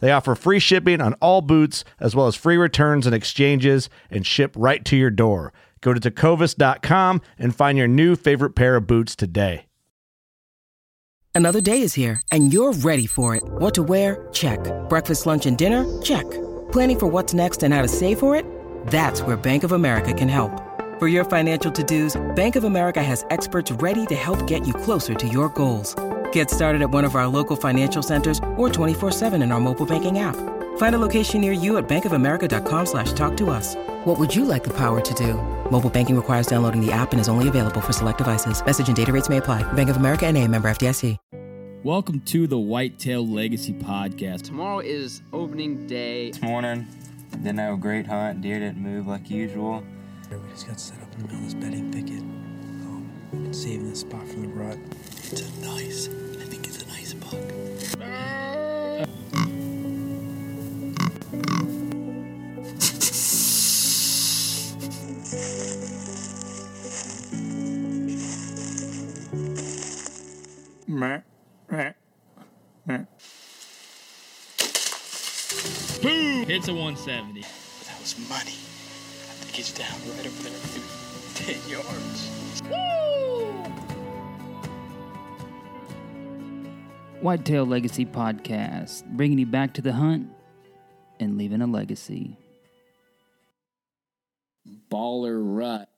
They offer free shipping on all boots, as well as free returns and exchanges, and ship right to your door. Go to tecovas.com and find your new favorite pair of boots today. Another day is here, and you're ready for it. What to wear? Check. Breakfast, lunch, and dinner? Check. Planning for what's next and how to save for it? That's where Bank of America can help. For your financial to dos, Bank of America has experts ready to help get you closer to your goals. Get started at one of our local financial centers or 24-7 in our mobile banking app. Find a location near you at bankofamerica.com slash talk to us. What would you like the power to do? Mobile banking requires downloading the app and is only available for select devices. Message and data rates may apply. Bank of America and a member FDIC. Welcome to the Whitetail Legacy Podcast. Tomorrow is opening day. This morning, didn't have a great hunt. Deer didn't move like usual. We just got set up in the middle of this bedding thicket. Um, been saving this spot for the rut. It's a nice, Boom! Hits a 170. That was money. I think he's down right over there, maybe 10 yards. Whitetail Legacy Podcast, bringing you back to the hunt and leaving a legacy. Baller rut.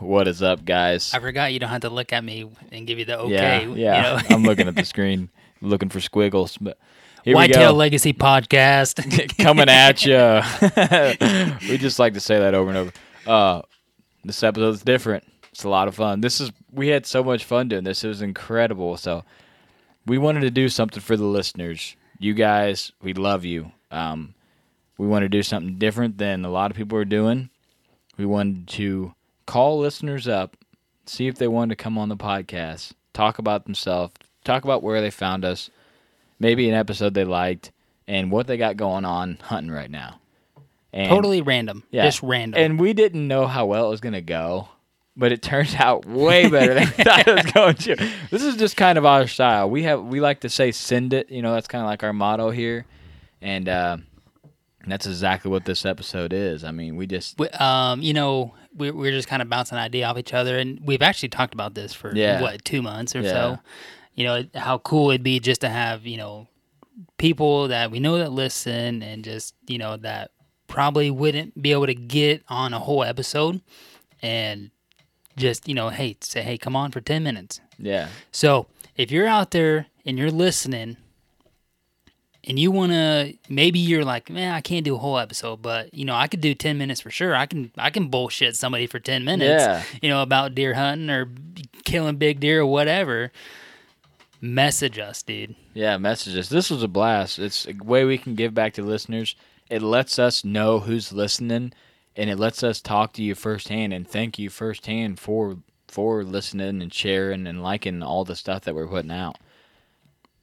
What is up, guys? I forgot you don't have to look at me and give you the okay. yeah, you know? I'm looking at the screen, looking for squiggles. But here Whitetail we Legacy Podcast. coming at you. we just like to say that over and over. Uh, this episode's different. It's a lot of fun. This is we had so much fun doing this. It was incredible. So we wanted to do something for the listeners. You guys, we love you. Um, we want to do something different than a lot of people are doing. We wanted to call listeners up, see if they wanted to come on the podcast, talk about themselves, talk about where they found us, maybe an episode they liked, and what they got going on hunting right now. And, totally random. yeah. Just random. And we didn't know how well it was going to go, but it turned out way better than I thought it was going to. This is just kind of our style. We have we like to say send it, you know, that's kind of like our motto here. And uh, that's exactly what this episode is. I mean, we just We- um, you know, we're, we're just kind of bouncing an idea off each other, and we've actually talked about this for Yeah. what two months or Yeah. so. You know how cool it'd be just to have you know people that we know that listen, and just you know that probably wouldn't be able to get on a whole episode, and just you know, hey, say hey, come on for ten minutes. yeah. So if you're out there and you're listening and you want to maybe you're like man i can't do a whole episode but you know i could do 10 minutes for sure i can i can bullshit somebody for 10 minutes Yeah. you know about deer hunting or killing big deer or whatever message us dude Yeah, messages. This was a blast. It's a way we can give back to listeners. It lets us know who's listening, and it lets us talk to you firsthand and thank you firsthand for for listening and sharing and liking all the stuff that we're putting out.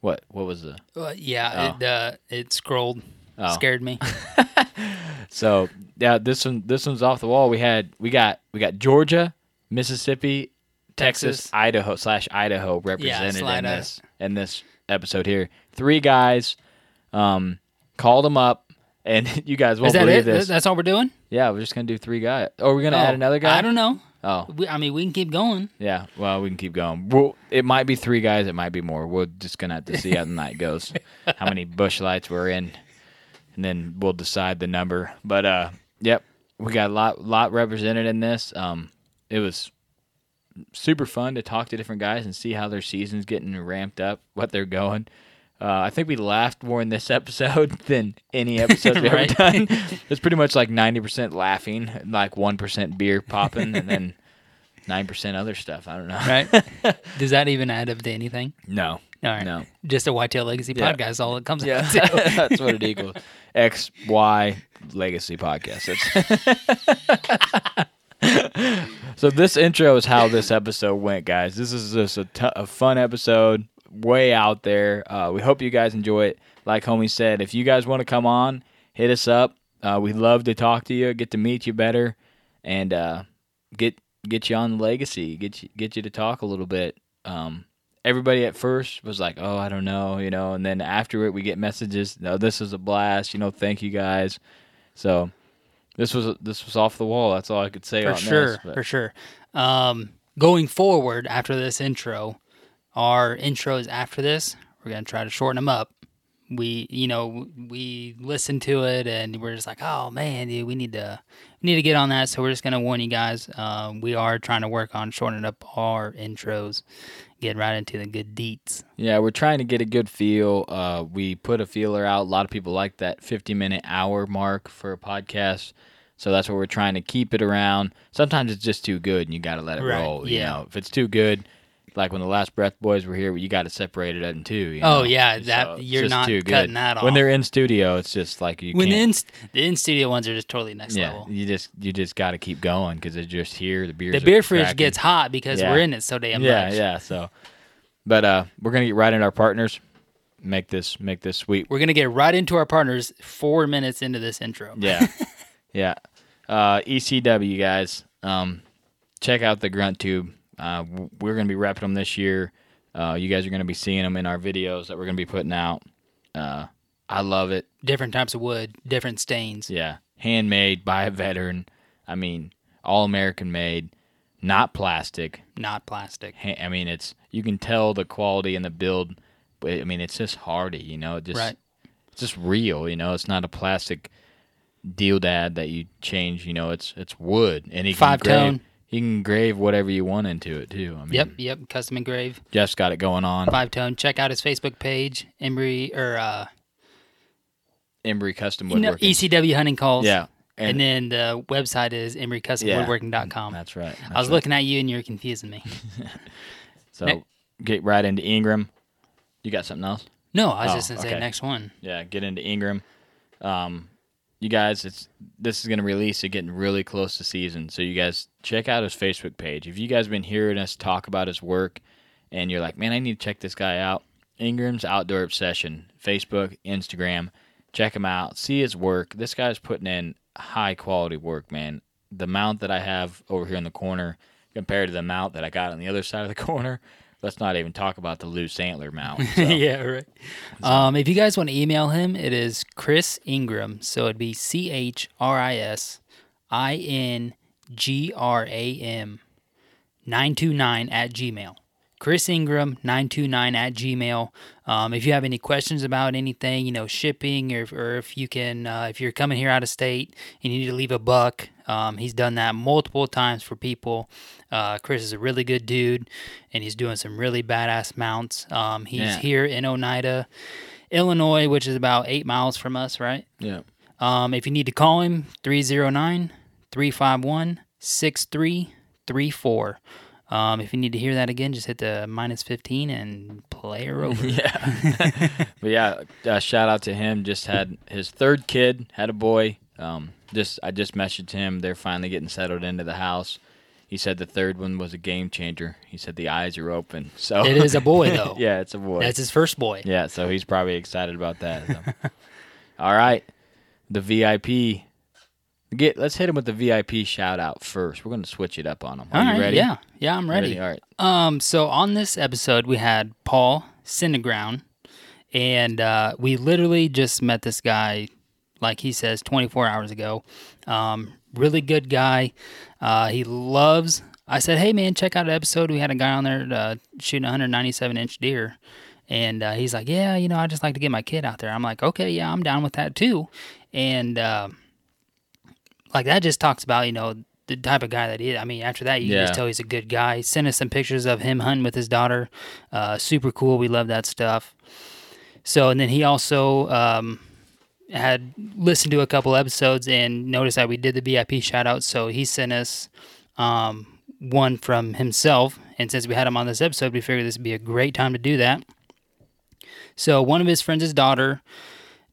What what was the? uh, yeah Oh. it uh it scrolled Oh. scared me so yeah, this one this one's off the wall. We had we got we got Georgia, Mississippi, Texas, Texas. Idaho slash Idaho represented in slide out. this in this episode here. Three guys, um, called them up, and you guys won't Is that believe it? this. That's all we're doing? Yeah, we're just gonna do three guys. Oh, we're gonna Oh, add another guy. I don't know. Oh, We, I mean, we can keep going. yeah. Well, we can keep going. Well, it might be three guys. It might be more. We're just gonna have to see how the night goes. How many Busch Lights we're in, and then we'll decide the number. But uh, yep, we got a lot lot represented in this. Um, it was super fun to talk to different guys and see how their season's getting ramped up, what they're going. Uh, I think we laughed more in this episode than any episode we've Right. ever done. It's pretty much like ninety percent laughing, like one percent beer popping, and then nine percent other stuff. I don't know. Right? Does that even add up to anything? No. All right. No. Just a Whitetail Legacy Yeah. podcast. All it comes Yeah, out to. that's what it equals. X Y Legacy Podcast. That's so this intro is how this episode went, guys. This is just a, t- a fun episode, way out there. Uh, we hope you guys enjoy it. Like homie said, if you guys want to come on, hit us up. Uh, we'd love to talk to you, get to meet you better, and uh, get get you on the legacy, get you get you to talk a little bit. Um, everybody at first was like, "Oh, I don't know," you know, and then after it, we get messages, "No, this is a blast," you know, thank you guys. So this was this was off the wall. That's all I could say for on sure, this. for sure. Um, going forward after this intro, our intros after this, we're gonna try to shorten them up. We, you know, we listened to it and we're just like, oh man, dude, we need to, we need to get on that. So we're just gonna warn you guys. Um, we are trying to work on shortening up our intros, getting right into the good deets. Yeah, we're trying to get a good feel. Uh, we put a feeler out. A lot of people like that 50 minute hour mark for a podcast. So that's what we're trying to keep it around. Sometimes it's just too good and you got to let it Right, roll. You know, if it's too good, like when the last Breath Boys were here, you got to separate it in two. You Oh, yeah, that- So you're not too good. cutting that off. When they're in studio, it's just like you when the in, the in studio ones are just totally next yeah, level. you just you just got to keep going because they're just here. The beers The beer fridge cracking. gets hot because Yeah. we're in it so damn yeah, much. yeah. So, but uh, we're gonna get right into our partners. Make this make this sweet. We're gonna get right into our partners four minutes into this intro. Yeah, yeah. Uh, ECW guys, um, check out the Grunt Tube. Uh, we're gonna be repping them this year. Uh, you guys are gonna be seeing them in our videos that we're gonna be putting out. Uh, I love it. Different types of wood, different stains. Yeah, handmade by a veteran. I mean, all American made, not plastic. Not plastic. Ha- I mean, it's you can tell the quality and the build, but I mean, it's just hardy. You know, it just Right. it's just real. You know, it's not a plastic deal dad that you change. You know, it's it's wood, he Five can tone. He can engrave whatever you want into it too. I mean, Yep, yep. Custom engrave. Jeff's got it going on. five tone. Check out his Facebook page, Embry or uh, Embry Custom you know, Woodworking. ECW Hunting Calls. Yeah, And, then the website is embrycustomwoodworking.com. That's right. I was right. looking at you and you're confusing me. So Ne- get right into Ingram. You got something else? No, I was Oh, just gonna say next one. yeah, get into Ingram. Um, you guys, it's this is gonna release. It getting really close to season, so you guys check out his Facebook page. If you guys have been hearing us talk about his work, and you're like, man, I need to check this guy out. Ingram's Outdoor Obsession, Facebook, Instagram. Check him out. See his work. This guy's putting in high quality work, man. The mount that I have over here in the corner compared to the mount that I got on the other side of the corner. Let's not even talk about the loose antler mount. so. yeah, right. Um, if you guys want to email him, it is Chris Ingram. So it'd be C H R I S I N G R A M 929 at Gmail. Chris Ingram 929 at Gmail. Um, if you have any questions about anything, you know, shipping, or, or if you can, uh, if you're coming here out of state and you need to leave a buck, um, he's done that multiple times for people. Uh, Chris is a really good dude, and he's doing some really badass mounts. Um, he's Yeah. here in Oneida, Illinois, which is about eight miles from us, right? Yeah. Um, if you need to call him, 309 351 6334. Um, if you need to hear that again, just hit the minus 15 and play her over. Yeah. but yeah, uh, shout out to him. Just had his third kid, had a boy. Um, just I just messaged him. They're finally getting settled into the house. He said the third one was a game changer. He said the eyes are open. So It is a boy, though. yeah, it's a boy. That's his first boy. yeah, so he's probably excited about that. so. All right, the VIP Get let's hit him with the VIP shout out first. We're gonna switch it up on him. Are All you right, ready? Yeah, yeah, I'm ready. All right. Um, so on this episode, we had Paul Cinderground, and uh, we literally just met this guy, like he says, 24 hours ago. Um, really good guy. Uh, he loves. I said, hey man, check out an episode. We had a guy on there uh, shooting a 197 inch deer. And uh, he's like, yeah, you know, I just like to get my kid out there. I'm like, okay, yeah, I'm down with that too. And uh, like that just talks about you know the type of guy that he is. I mean, after that, you can just tell he's a good guy. He sent us some pictures of him hunting with his daughter. Uh, super cool. We love that stuff. So, and then he also um, had listened to a couple episodes and noticed that we did the VIP shout out. So he sent us um, one from himself. And since we had him on this episode, we figured this would be a great time to do that. So, one of his friends' daughter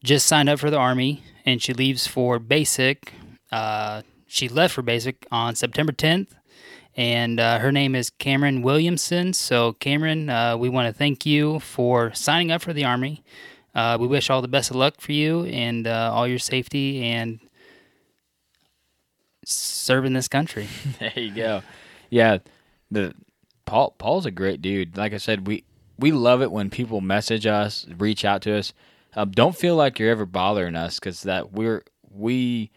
just signed up for the Army and she leaves for basic. Uh, she left for basic on September 10th, and uh, her name is Cameron Williamson. So, Cameron, uh, we want to thank you for signing up for the Army. Uh, we wish all the best of luck for you and uh, all your safety and serving this country. There you go. Yeah, the Paul Paul's a great dude. Like I said, we we love it when people message us, reach out to us. Um, don't feel like you're ever bothering us because that we're we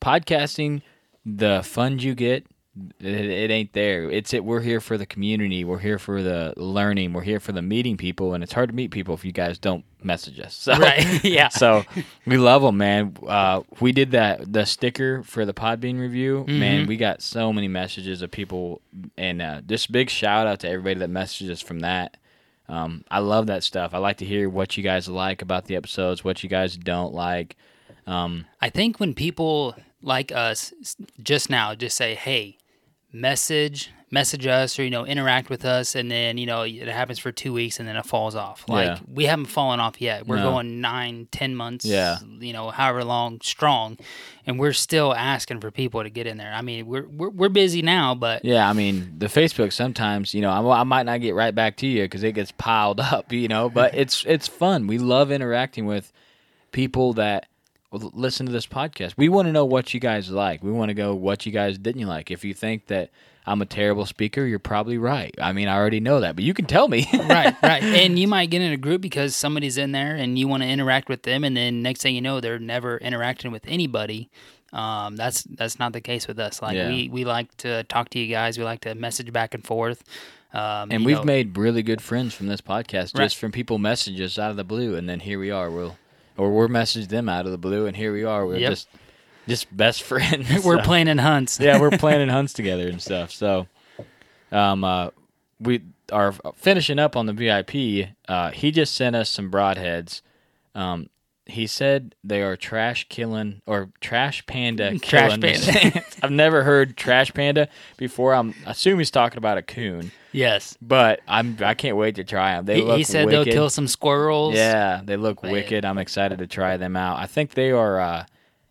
podcasting the funds you get. It, it ain't there. It's it. We're here for the community. We're here for the learning. We're here for the meeting people, and it's hard to meet people if you guys don't message us. So, Right, yeah. So we love them, man. Uh, we did that the sticker for the Podbean review. Man, we got so many messages of people, and uh, just big shout out to everybody that messaged us from that. Um, I love that stuff. I like to hear what you guys like about the episodes, what you guys don't like. Um, I think when people like us just now just say, "Hey, message message us or you know interact with us," and then you know it happens for two weeks and then it falls off. Like Yeah. we haven't fallen off yet. We're No. going nine, ten months. Yeah. you know, however long strong, and we're still asking for people to get in there. I mean, we're we're, we're busy now, but Yeah, I mean the Facebook. Sometimes you know I, I might not get right back to you because it gets piled up, you know. But it's it's fun. We love interacting with people that listen to this podcast. We want to know what you guys like. We want to go what you guys didn't like. If you think that I'm a terrible speaker, you're probably right. I mean, I already know that, but you can tell me. right, right. And you might get in a group because somebody's in there and you want to interact with them, and then next thing you know, they're never interacting with anybody. Um, that's that's not the case with us. Like Yeah. we we like to talk to you guys. We like to message back and forth. Um, and we've know, made really good friends from this podcast, Right. just from people message us out of the blue, and then here we are. We'll or we're messaging them out of the blue, and here we are. We're Yep. just just best friends. we're So- planning hunts. yeah, we're planning hunts together and stuff. So, um, uh, we are finishing up on the VIP. Uh, he just sent us some broadheads. Um, he said they are trash killing or trash panda Trash killing. panda. I've never heard trash panda before. I'm I assume he's talking about a coon, yes. but I'm I can't wait to try them. They He, look he said wicked. they'll kill some squirrels. Yeah, they look Man. wicked. I'm excited to try them out. I think they are uh,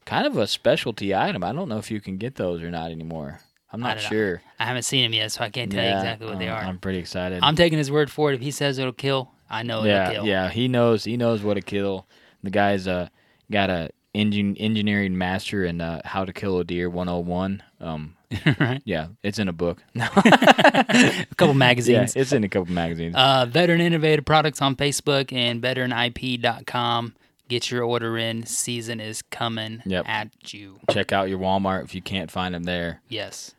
kind of a specialty item. I don't know if you can get those or not anymore. I'm not know. sure. I haven't seen them yet, so I can't tell you exactly what they uh, are. I'm pretty excited. I'm taking his word for it. If he says it'll kill, I know yeah, it'll kill. yeah. He knows. He knows what to kill. The guy's uh got a engine engineering master in uh, how to kill a deer 101. Um, right. yeah, it's in a book. A couple yeah, magazines. it's in a couple magazines. Uh, Veteran Innovative Products on Facebook and veteranip.com. Get your order in. Season is coming Yep. at you. Check out your Walmart if you can't find them there. Yes.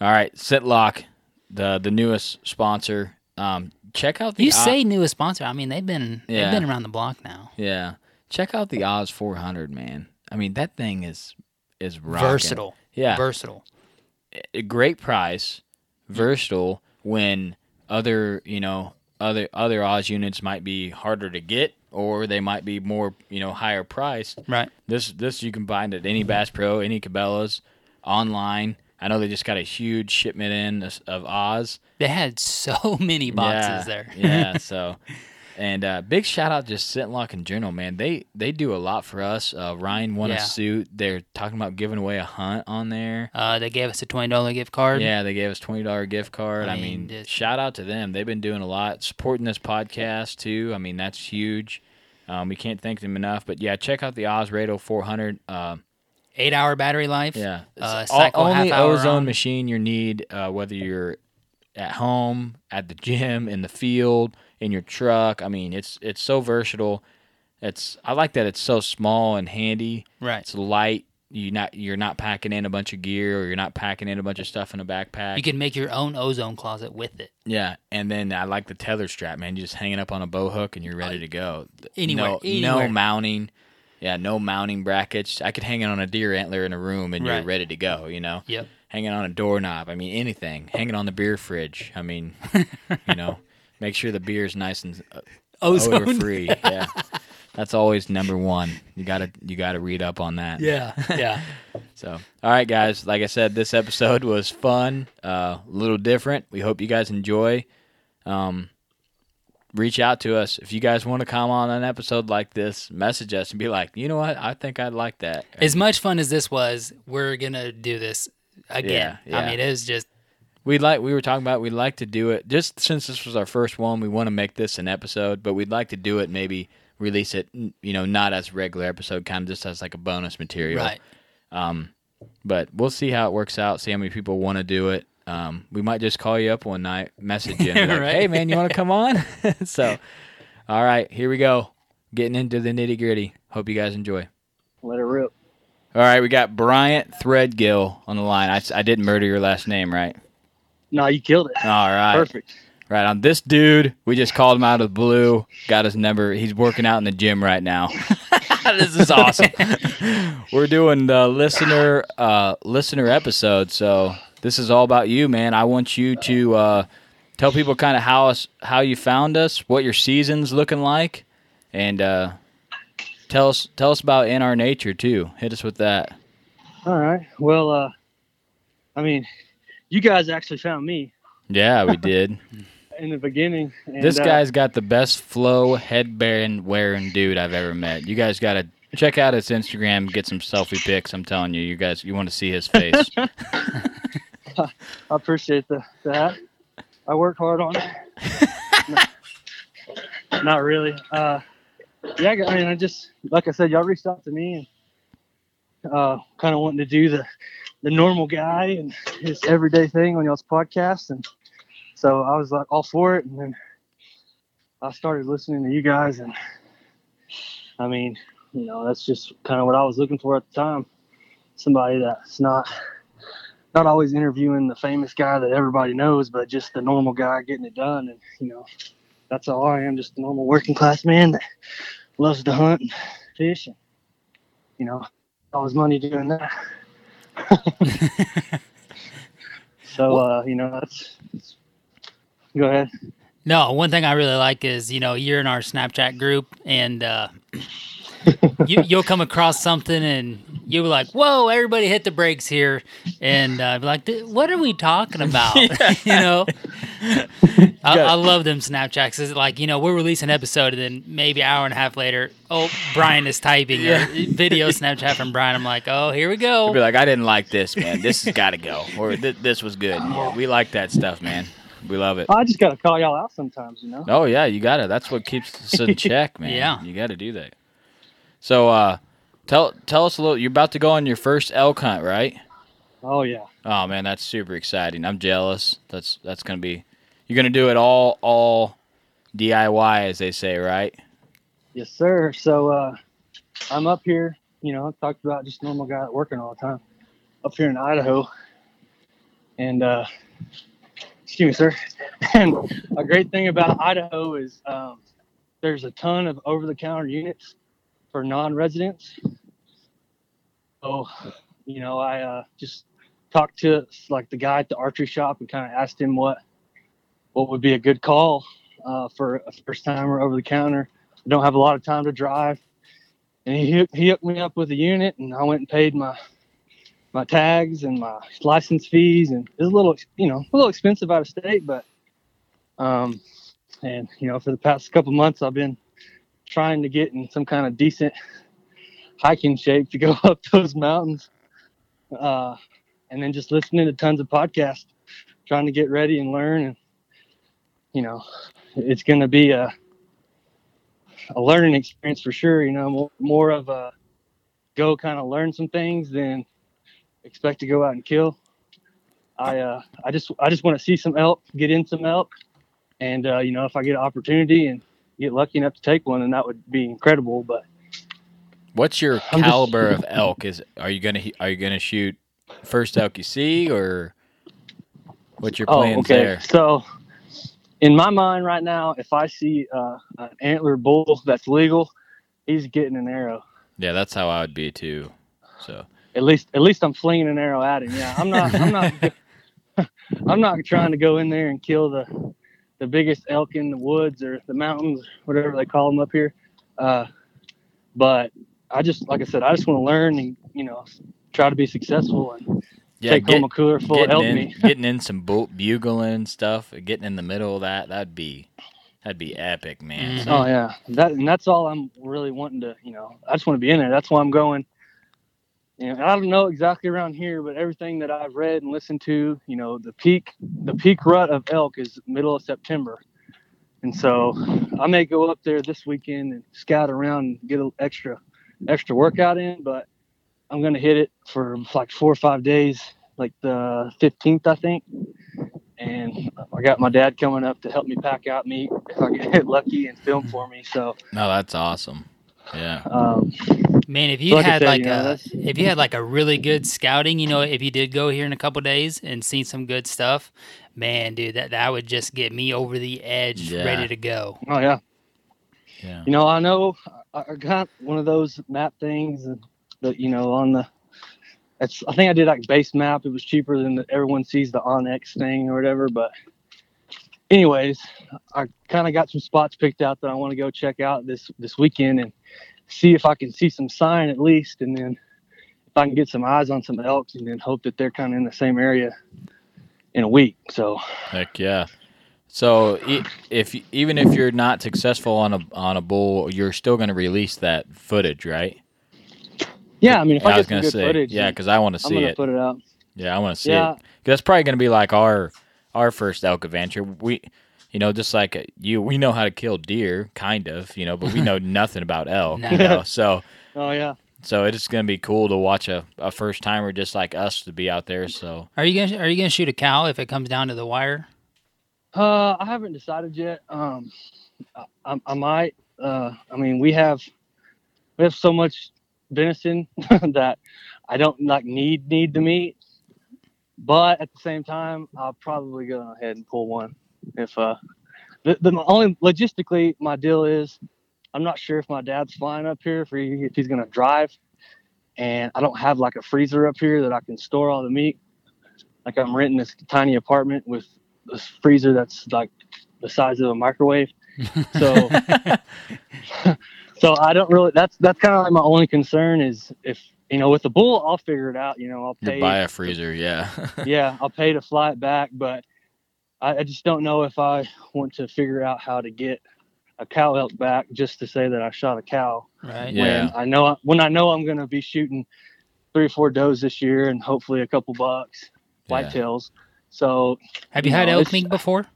All right, Scentlock, the the newest sponsor. Um, check out the You O- say newest sponsor. I mean, they've been Yeah. they've been around the block now. Yeah. Check out the Oz 400, man. I mean, that thing is is rocking. Versatile. Yeah. Versatile. A great price, versatile when other, you know, other other Oz units might be harder to get or they might be more, you know, higher priced. Right. This this you can find at any Bass Pro, any Cabela's, online. I know they just got a huge shipment in of- Oz. They had so many boxes yeah, there. yeah. So, and uh, big shout out to Scentlock in general, man. They they do a lot for us. Uh, Ryan won Yeah. a suit. They're talking about giving away a hunt on there. Uh, they gave us a twenty dollar gift card. Yeah, they gave us twenty dollar gift card. I I mean, mean, just- shout out to them. They've been doing a lot, supporting this podcast too. I mean, that's huge. Um, we can't thank them enough. But yeah, check out the Oz Radial 400. Uh, eight hour battery life. Yeah, Uh, all- cycle only half hour ozone on. machine you need, uh, whether you're at home, at the gym, in the field, in your truck. I mean, it's it's so versatile. It's I like that it's so small and handy. Right. It's light. You not you're not packing in a bunch of gear or you're not packing in a bunch of stuff in a backpack. You can make your own ozone closet with it. Yeah, and then I like the tether strap, man. You just hang it up on a bow hook and you're ready uh, to go. Anywhere, no, anywhere. no mounting. Yeah, no mounting brackets. I could hang it on a deer antler in a room and you're ready to go. You know. Yep. Hanging on a doorknob. I mean, anything. Hanging on the beer fridge. I mean, you know, make sure the beer is nice and uh, Ozone. odor free. Yeah, that's always number one. You gotta you gotta read up on that. Yeah. Yeah. So, all right, guys. Like I said, this episode was fun, uh, a little different. We hope you guys enjoy. Um, reach out to us if you guys want to come on an episode like this. Message us and be like, you know what? I think I'd like that. as much fun as this was, we're gonna do this again. Yeah, I mean, it was just We'd like we were talking about. We'd like to do it just since this was our first one. We want to make this an episode, but we'd like to do it. Maybe release it. You know, not as a regular episode, kind of just as like a bonus material. right. Um, but we'll see how it works out. See how many people want to do it. Um, we might just call you up one night, message you, and be like, Right. "Hey, man, you want to come on?" so, all right, here we go. Getting into the nitty gritty. Hope you guys enjoy. Let it rip. All right, we got Bryant Threadgill on the line. I, I didn't murder your last name, right? No, you killed it. All right. Perfect. Right on this dude, we just called him out of the blue. Got his number. He's working out in the gym right now. this is awesome. We're doing the listener uh, listener episode, so this is all about you, man. I want you to uh, tell people kind of how us how you found us, what your season's looking like, and uh, tell us tell us about in our nature too. Hit us with that. All right. Well, uh, I mean, you guys actually found me Yeah, we did. in the beginning. And, this uh, guy's got the best flow headband wearing dude I've ever met. You guys got to check out his Instagram, get some selfie pics. I'm telling you, you guys, you want to see his face. I appreciate the that. I work hard on it. No, not really. Uh, yeah, I mean, I just like I said, y'all reached out to me and uh, kind of wanting to do the the normal guy and his everyday thing on y'all's podcast, and so I was like all for it, and then I started listening to you guys, and I mean, you know, that's just kind of what I was looking for at the time. Somebody that's not not always interviewing the famous guy that everybody knows, but just the normal guy getting it done. And you know, that's all I am, just a normal working class man that loves to hunt and fish, and you know, all his money doing that. so uh, you know, that's, that's go ahead. No, one thing I really like is you know you're in our Snapchat group and uh, you you'll come across something and you'll be like, "Whoa, everybody hit the brakes here," and uh, be like, "Th- "What are we talking about?" you know. I, I love them Snapchats. It's like you know we'll release an episode and then maybe an hour and a half later, oh Bryant is typing Yeah. a video Snapchat from Bryant. I'm like, oh here we go. You'll be like, I didn't like this, man. This has got to go. Or th- this was good. Yeah, we like that stuff, man. We love it. I just gotta call y'all out sometimes, you know. Oh yeah, you got to. That's what keeps us in check, man. Yeah. you got to do that. So, uh, tell tell us a little. You're about to go on your first elk hunt, right? Oh yeah. Oh man, that's super exciting. I'm jealous. That's that's gonna be. You're gonna do it all all DIY, as they say, right? Yes, sir. So uh, I'm up here. You know, I talked about just normal guy working all the time up here in Idaho. And uh, excuse me, sir. And a great thing about Idaho is um, there's a ton of over-the-counter units for non-residents. So, you know, I uh, just talked to like the guy at the archery shop and kind of asked him what what would be a good call uh, for a first timer over the counter. I don't have a lot of time to drive. And he he hooked me up with a unit, and I went and paid my my tags and my license fees, and it was a little, you know, a little expensive out of state, but um, and you know, for the past couple months, I've been trying to get in some kind of decent hiking shape to go up those mountains, uh, and then just listening to tons of podcasts, trying to get ready and learn, and you know, it's going to be a a learning experience for sure. You know, more, more of a go kind of learn some things than expect to go out and kill. I uh, I just I just want to see some elk, get in some elk, and uh, you know if I get an opportunity and get lucky enough to take one, and that would be incredible. But What's your I'm just- caliber of elk? Is are you gonna are you gonna shoot first elk you see or what's your plans oh, okay. there? So, in my mind right now, if I see uh, an antler bull that's legal, he's getting an arrow. Yeah, that's how I would be too. So At least, at least I'm flinging an arrow at him. Yeah, I'm not. I'm not. I'm not trying to go in there and kill the the biggest elk in the woods or the mountains, whatever they call them up here. Uh, but I just, like I said, I just want to learn and you know try to be successful and yeah, take home a cooler full of getting elk in, meat. getting in some bu- bugling stuff, getting in the middle of that, that'd be that'd be epic, man. So- Oh yeah, that and that's all I'm really wanting to. You know, I just want to be in there. That's why I'm going. Know, I don't know exactly around here, but everything that I've read and listened to, you know, the peak the peak rut of elk is middle of September, and so I may go up there this weekend and scout around and get an extra extra workout in. But I'm gonna hit it for like four or five days, like the 15th, I think. And I got my dad coming up to help me pack out meat if I get lucky and film hmm. for me. So No, that's awesome. Yeah. um, Man, if So you like had said, like you know, a that's- if you had like a really good scouting, you know, if you did go here in a couple days and seen some good stuff, man, dude, that that would just get me over the edge, Yeah. ready to go. Oh yeah. Yeah. You know, I know I I got one of those map things that you know on the. It's I think I did like BaseMap. It was cheaper than the, everyone sees the onX thing or whatever. But, anyways, I kind of got some spots picked out that I want to go check out this this weekend and see if I can see some sign at least, and then if I can get some eyes on some elks, and then hope that they're kind of in the same area in a week. So Heck yeah. So if even if you're not successful on a on a bull, you're still going to release that footage, right? yeah, I mean, if I, I was going to say, footage, yeah, because I want to I'm see it. put it out. Yeah, I want to see Yeah. it. that's probably going to be like our our first elk adventure. We, you know, just like uh, you, we know how to kill deer, kind of, you know, but we know nothing about elk. You know? So Oh yeah. so it's going to be cool to watch a, a first timer just like us to be out there. So Are you gonna Are you gonna shoot a cow if it comes down to the wire? Uh, I haven't decided yet. Um, I, I, I might. Uh, I mean, we have we have so much venison that I don't like need need the meat. But at the same time, I'll probably go ahead and pull one. If uh, the, the only logistically, my deal is I'm not sure if my dad's flying up here if, he, if he's gonna drive, and I don't have like a freezer up here that I can store all the meat. Like I'm renting this tiny apartment with this freezer that's like the size of a microwave. So, so I don't really. That's that's kind of like my only concern is if you know with the bull, I'll figure it out. You know, I'll pay you buy a freezer, yeah. yeah, I'll pay to fly it back, but I, I just don't know if I want to figure out how to get a cow elk back just to say that I shot a cow. Right. Yeah. When I know when I know I'm going to be shooting three or four does this year and hopefully a couple bucks, Yeah. whitetails. So Have you You had know, elk meat before?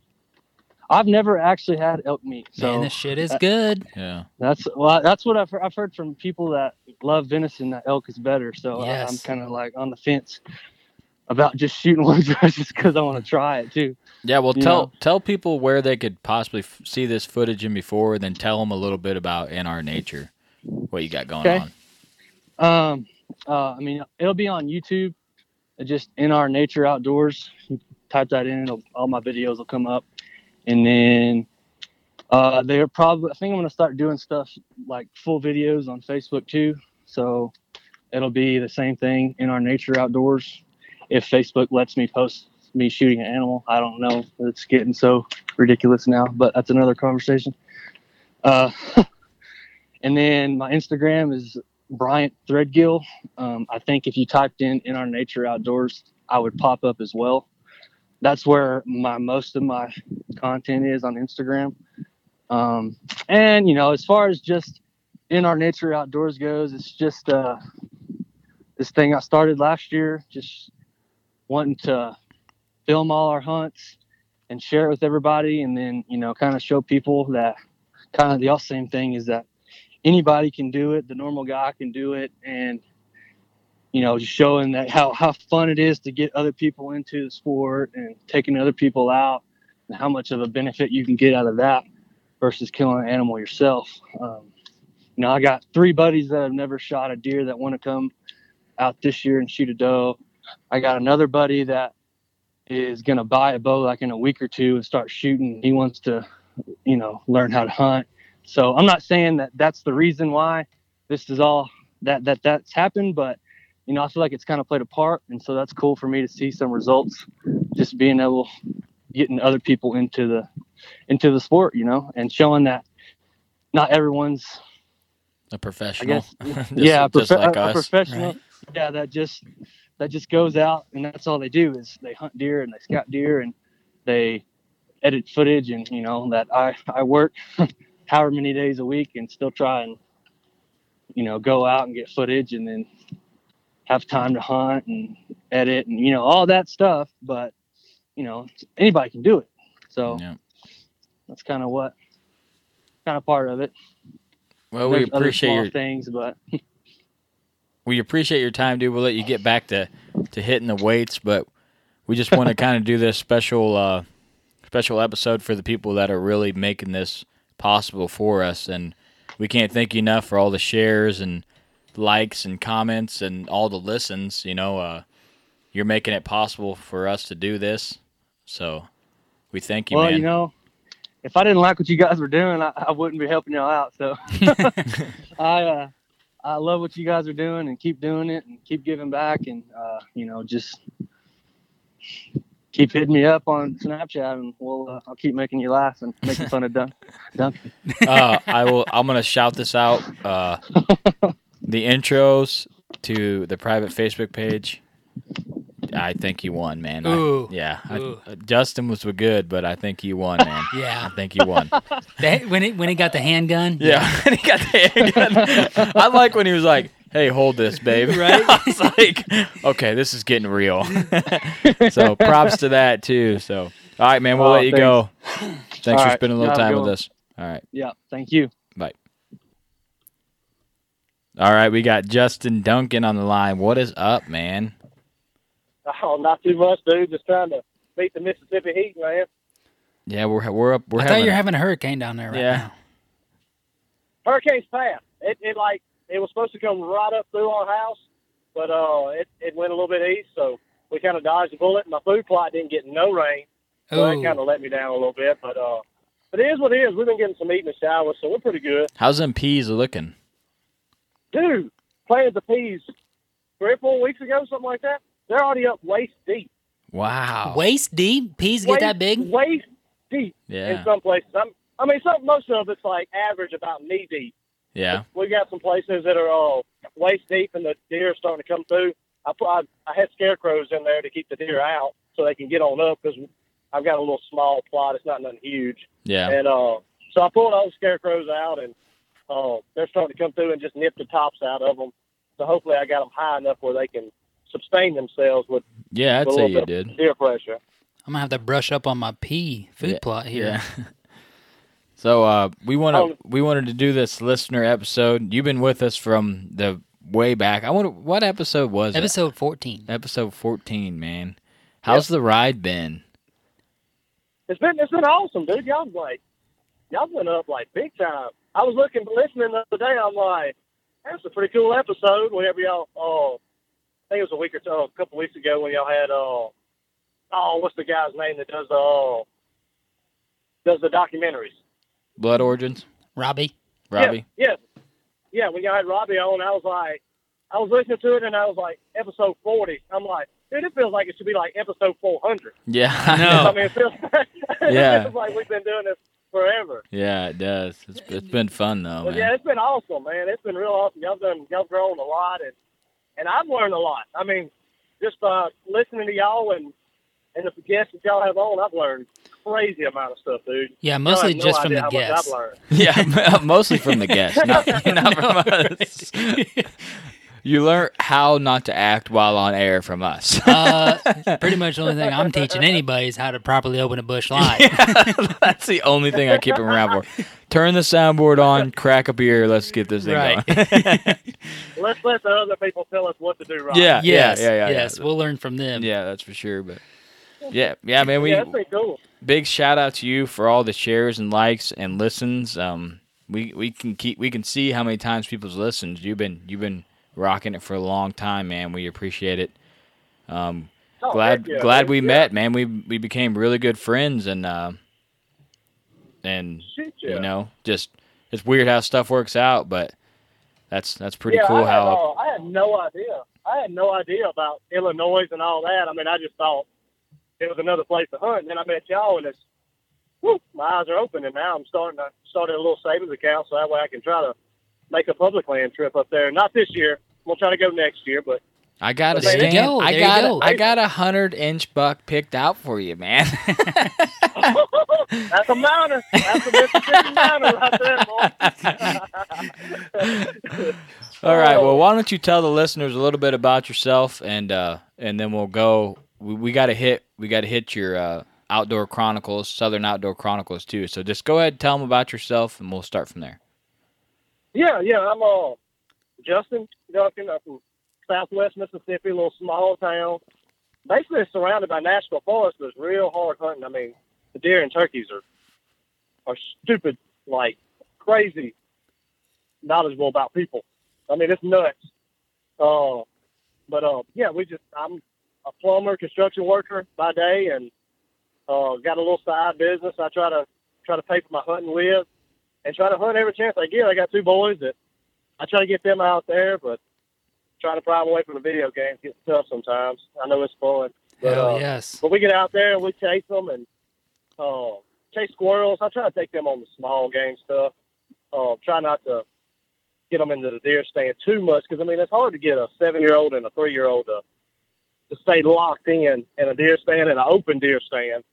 I've never actually had elk meat. So Man, this shit is good. yeah. That's well, that's what I've heard, I've heard from people that love venison that elk is better. So I, I'm kind of like on the fence about just shooting one just because I want to try it too. Yeah, well, You tell know? tell people where they could possibly f- see this footage in before, then tell them a little bit about In Our Nature, what you got going Okay. on. Um, uh, I mean, it'll be on YouTube. uh, Just in our nature outdoors. You type that in, all my videos will come up. And then uh, they're probably. I think I'm gonna start doing stuff like full videos on Facebook too. So it'll be the same thing in our nature outdoors. If Facebook lets me post me shooting an animal, I don't know. It's getting so ridiculous now, but that's another conversation. Uh, and then my Instagram is Bryant Threadgill. Um, I think if you typed in in our nature outdoors, I would pop up as well. That's where my most of my content is on Instagram. Um, and you know, as far as just in our nature outdoors goes, it's just uh, this thing I started last year, just wanting to film all our hunts and share it with everybody, and then you know, kind of show people that kind of the all same thing is that anybody can do it. The normal guy can do it, and you know, just showing that how, how fun it is to get other people into the sport and taking other people out and how much of a benefit you can get out of that versus killing an animal yourself. Um, you know, I got three buddies that have never shot a deer that want to come out this year and shoot a doe. I got another buddy that is going to buy a bow like in a week or two and start shooting. He wants to, you know, learn how to hunt. So I'm not saying that that's the reason why this is all that that that's happened, but you know, I feel like it's kind of played a part, and so that's cool for me to see some results. Just being able, getting other people into the into the sport, you know, and showing that not everyone's A I professional. guess Just- yeah, a, just like a us. professional. Yeah, that just that just goes out and that's all they do is they hunt deer and they scout deer and they edit footage and you know that I I work however many days a week and still try and you know go out and get footage and then have time to hunt and edit and you know all that stuff. But you know anybody can do it. So Yeah. that's kind of what kind of part of it. Well, we There's other appreciate your things, but we appreciate your time, dude. We'll let you get back to to hitting the weights, but we just want to kind of do this special uh, special episode for the people that are really making this possible for us, and we can't thank you enough for all the shares and likes and comments and all the listens. You know, uh, you're making it possible for us to do this, so we thank you, well, man. you know, if I didn't like what you guys were doing, I, I wouldn't be helping y'all out. So I uh, I love what you guys are doing and keep doing it and keep giving back and uh, you know just keep hitting me up on Snapchat and we'll uh, I'll keep making you laugh and making fun of Dun- Duncan. uh, I will. I'm gonna shout this out. Uh, the intros to the private Facebook page. I think you won, man. I- yeah, Ooh. uh, Justin was good, but I think you won, man. Yeah. I think you won. That- when he when he got the handgun. Yeah, and he got the handgun. I like when he was like, "Hey, hold this, babe." Right? I was like, "Okay, this is getting real." so props to that too. So, all right, man, we'll Oh, let you go. Thanks All for right. spending a little Have a time good with one. us. All right. Yeah, thank you. Bye. All right, we got Justin Duncan on the line. What is up, man? Oh, not too much, dude. Just trying to beat the Mississippi heat, man. Yeah, we're we're up. We're I having. thought you were having a hurricane down there right Yeah. now. Hurricane's passed. It, it like it was supposed to come right up through our house, but uh, it it went a little bit east, so we kind of dodged the bullet. My food plot didn't get no rain, so that kind of let me down a little bit. But uh, but it is what it is. We've been getting some heat in the shower, so we're pretty good. How's them peas looking? Dude, planted the peas three or four weeks ago, something like that. They're already up waist deep. Wow. Waist deep? Peas get that big? Waist deep Yeah. in some places. I'm, I mean, some most of it's like average about knee deep. Yeah. We got some places that are uh, waist deep, and the deer are starting to come through. I put I, I had scarecrows in there to keep the deer out so they can get on up because I've got a little small plot. It's not nothing huge. Yeah. And uh, so I pulled all the scarecrows out, and uh, they're starting to come through and just nip the tops out of them. So hopefully, I got them high enough where they can sustain themselves with, Yeah, I'd with say little you did. of deer pressure. I'm gonna have to brush up on my pea food Yeah, plot here. Yeah. so uh, we want Oh. to we wanted to do this listener episode. You've been with us from the way back. I wonder what episode was Episode 14. Episode fourteen, man. How's the ride been? It's been it's been awesome, dude. Y'all like y'all went up like big time. I was looking listening the other day. I'm like, that's a pretty cool episode. Whenever y'all, oh, I think it was a week or two, a couple weeks ago when y'all had, uh, oh, what's the guy's name that does the uh, does the documentaries? Blood Origins, Robbie. Robbie. Yeah, yeah, yeah. When y'all had Robbie on, I was like, I was listening to it and I was like, episode forty. I'm like, dude, it feels like it should be like episode four hundred. Yeah, I know. I mean, it feels, Yeah. it feels like we've been doing this forever. Yeah, it does. It's, it's been fun though, But man. yeah, it's been awesome, man. It's been real awesome. Y'all done y'all grown a lot, and and I've learned a lot. I mean, just by listening to y'all and and the guests that y'all have on, I've learned crazy amount of stuff, dude. Yeah, mostly have no just from the guests. I've. Yeah, mostly from the guests, not, not from us. You learn how not to act while on air from us. Uh, pretty much the only thing I'm teaching anybody is how to properly open a Busch Light. That's the only thing I keep him around for. Turn the soundboard on, crack a beer, let's get this thing Right. going. Let's let the other people tell us what to do right. yeah, yes, yeah, yeah, yeah, yes, yeah. we'll learn from them. Yeah, that's for sure. But yeah, yeah, man, we yeah, that's pretty cool. big shout out to you for all the shares and likes and listens. Um, we we can keep we can see how many times people's listened. You've been you've been rocking it for a long time, man. We appreciate it. Um, Oh, glad glad we Yeah. met, man. We we became really good friends, and uh, and Shit, yeah. you know, just it's weird how stuff works out, but that's that's pretty yeah, cool. I had, how uh, I had no idea. I had no idea about Illinois and all that. I mean, I just thought it was another place to hunt. And then I met y'all, and it's whew, my eyes are open. And now I'm starting to start a little savings account, so that way I can try to make a public land trip up there. Not this year. We'll try to go next year, but I got a stand. go, I there got go. a, I got a hundred inch buck picked out for you, man. that's a mounter. That's a Mississippi mounter right there, boy. All right. Well, why don't you tell the listeners a little bit about yourself, and uh, and then we'll go. We, we got to hit. We got to hit your uh, outdoor chronicles, Southern Outdoor Chronicles too. So just go ahead, and tell them about yourself, and we'll start from there. Yeah, yeah. I'm uh, Justin Duncan. I'm from Southwest Mississippi, a little small town. Basically, it's surrounded by national forest, but it's real hard hunting. I mean, the deer and turkeys are are stupid, like crazy knowledgeable about people. I mean, it's nuts. Uh, but uh, yeah, we just I'm a plumber, construction worker by day, and uh, got a little side business. I try to try to pay for my hunting with, and try to hunt every chance I get. I got two boys that I try to get them out there, but trying to pry them away from the video games gets tough sometimes. I know it's fun. But, Hell uh, yes. but we get out there and we chase them and uh, chase squirrels. I try to take them on the small game stuff. Uh, try not to get them into the deer stand too much because I mean it's hard to get a seven year old and a three year old to to stay locked in in a deer stand and an open deer stand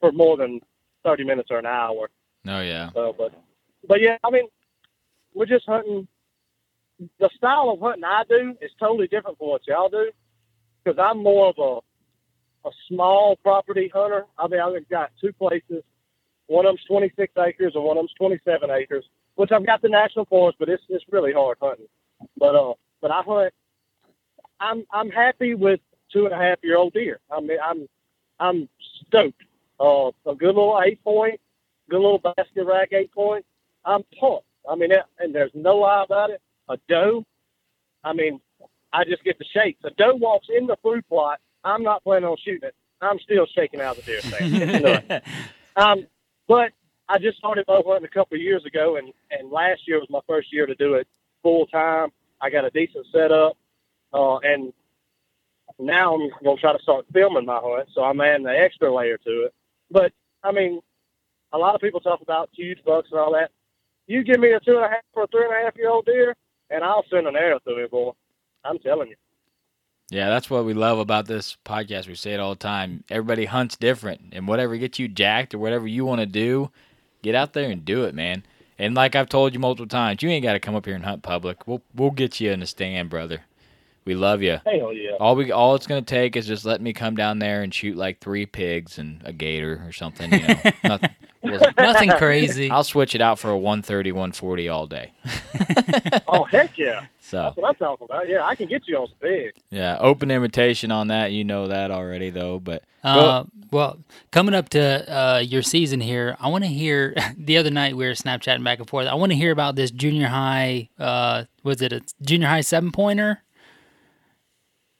for more than thirty minutes or an hour. Oh yeah. So, but but yeah, I mean, we're just hunting. The style of hunting I do is totally different from what y'all do because I'm more of a a small property hunter. I mean, I've got two places. One of them's 26 acres and one of them's 27 acres, which I've got the national forest, but it's it's really hard hunting. But uh, but I hunt. I'm I'm happy with two and a half year old deer. I mean, I'm I'm stoked. Uh, a good little eight point, good little basket rack eight point. I'm pumped. I mean, and there's no lie about it. A doe. I mean, I just get the shakes. A doe walks in the food plot. I'm not planning on shooting it. I'm still shaking out the deer stand. Um, but I just started bow hunting a couple of years ago, and and last year was my first year to do it full time. I got a decent setup, uh, and now I'm gonna try to start filming my hunt, so I'm adding an extra layer to it. But I mean, a lot of people talk about huge bucks and all that. You give me a two and a half or a three and a half year old deer, and I'll send an arrow through it, boy. I'm telling you. Yeah, that's what we love about this podcast. We say it all the time. Everybody hunts different, and whatever gets you jacked or whatever you want to do, get out there and do it, man. And like I've told you multiple times, you ain't got to come up here and hunt public. We'll we'll get you in the stand, brother. We love you. Hell yeah. All we all it's gonna take is just let me come down there and shoot like three pigs and a gator or something. You know, nothing, Nothing crazy. I'll switch it out for a 130, 140 all day. Oh heck yeah. So That's what I'm talking about. Yeah, I can get you on some big. yeah, open invitation on that. You know that already though, but Uh, well, coming up to uh, your season here, I want to hear. The other night we were Snapchatting back and forth. I want to hear about this junior high. Uh, was it a junior high seven pointer?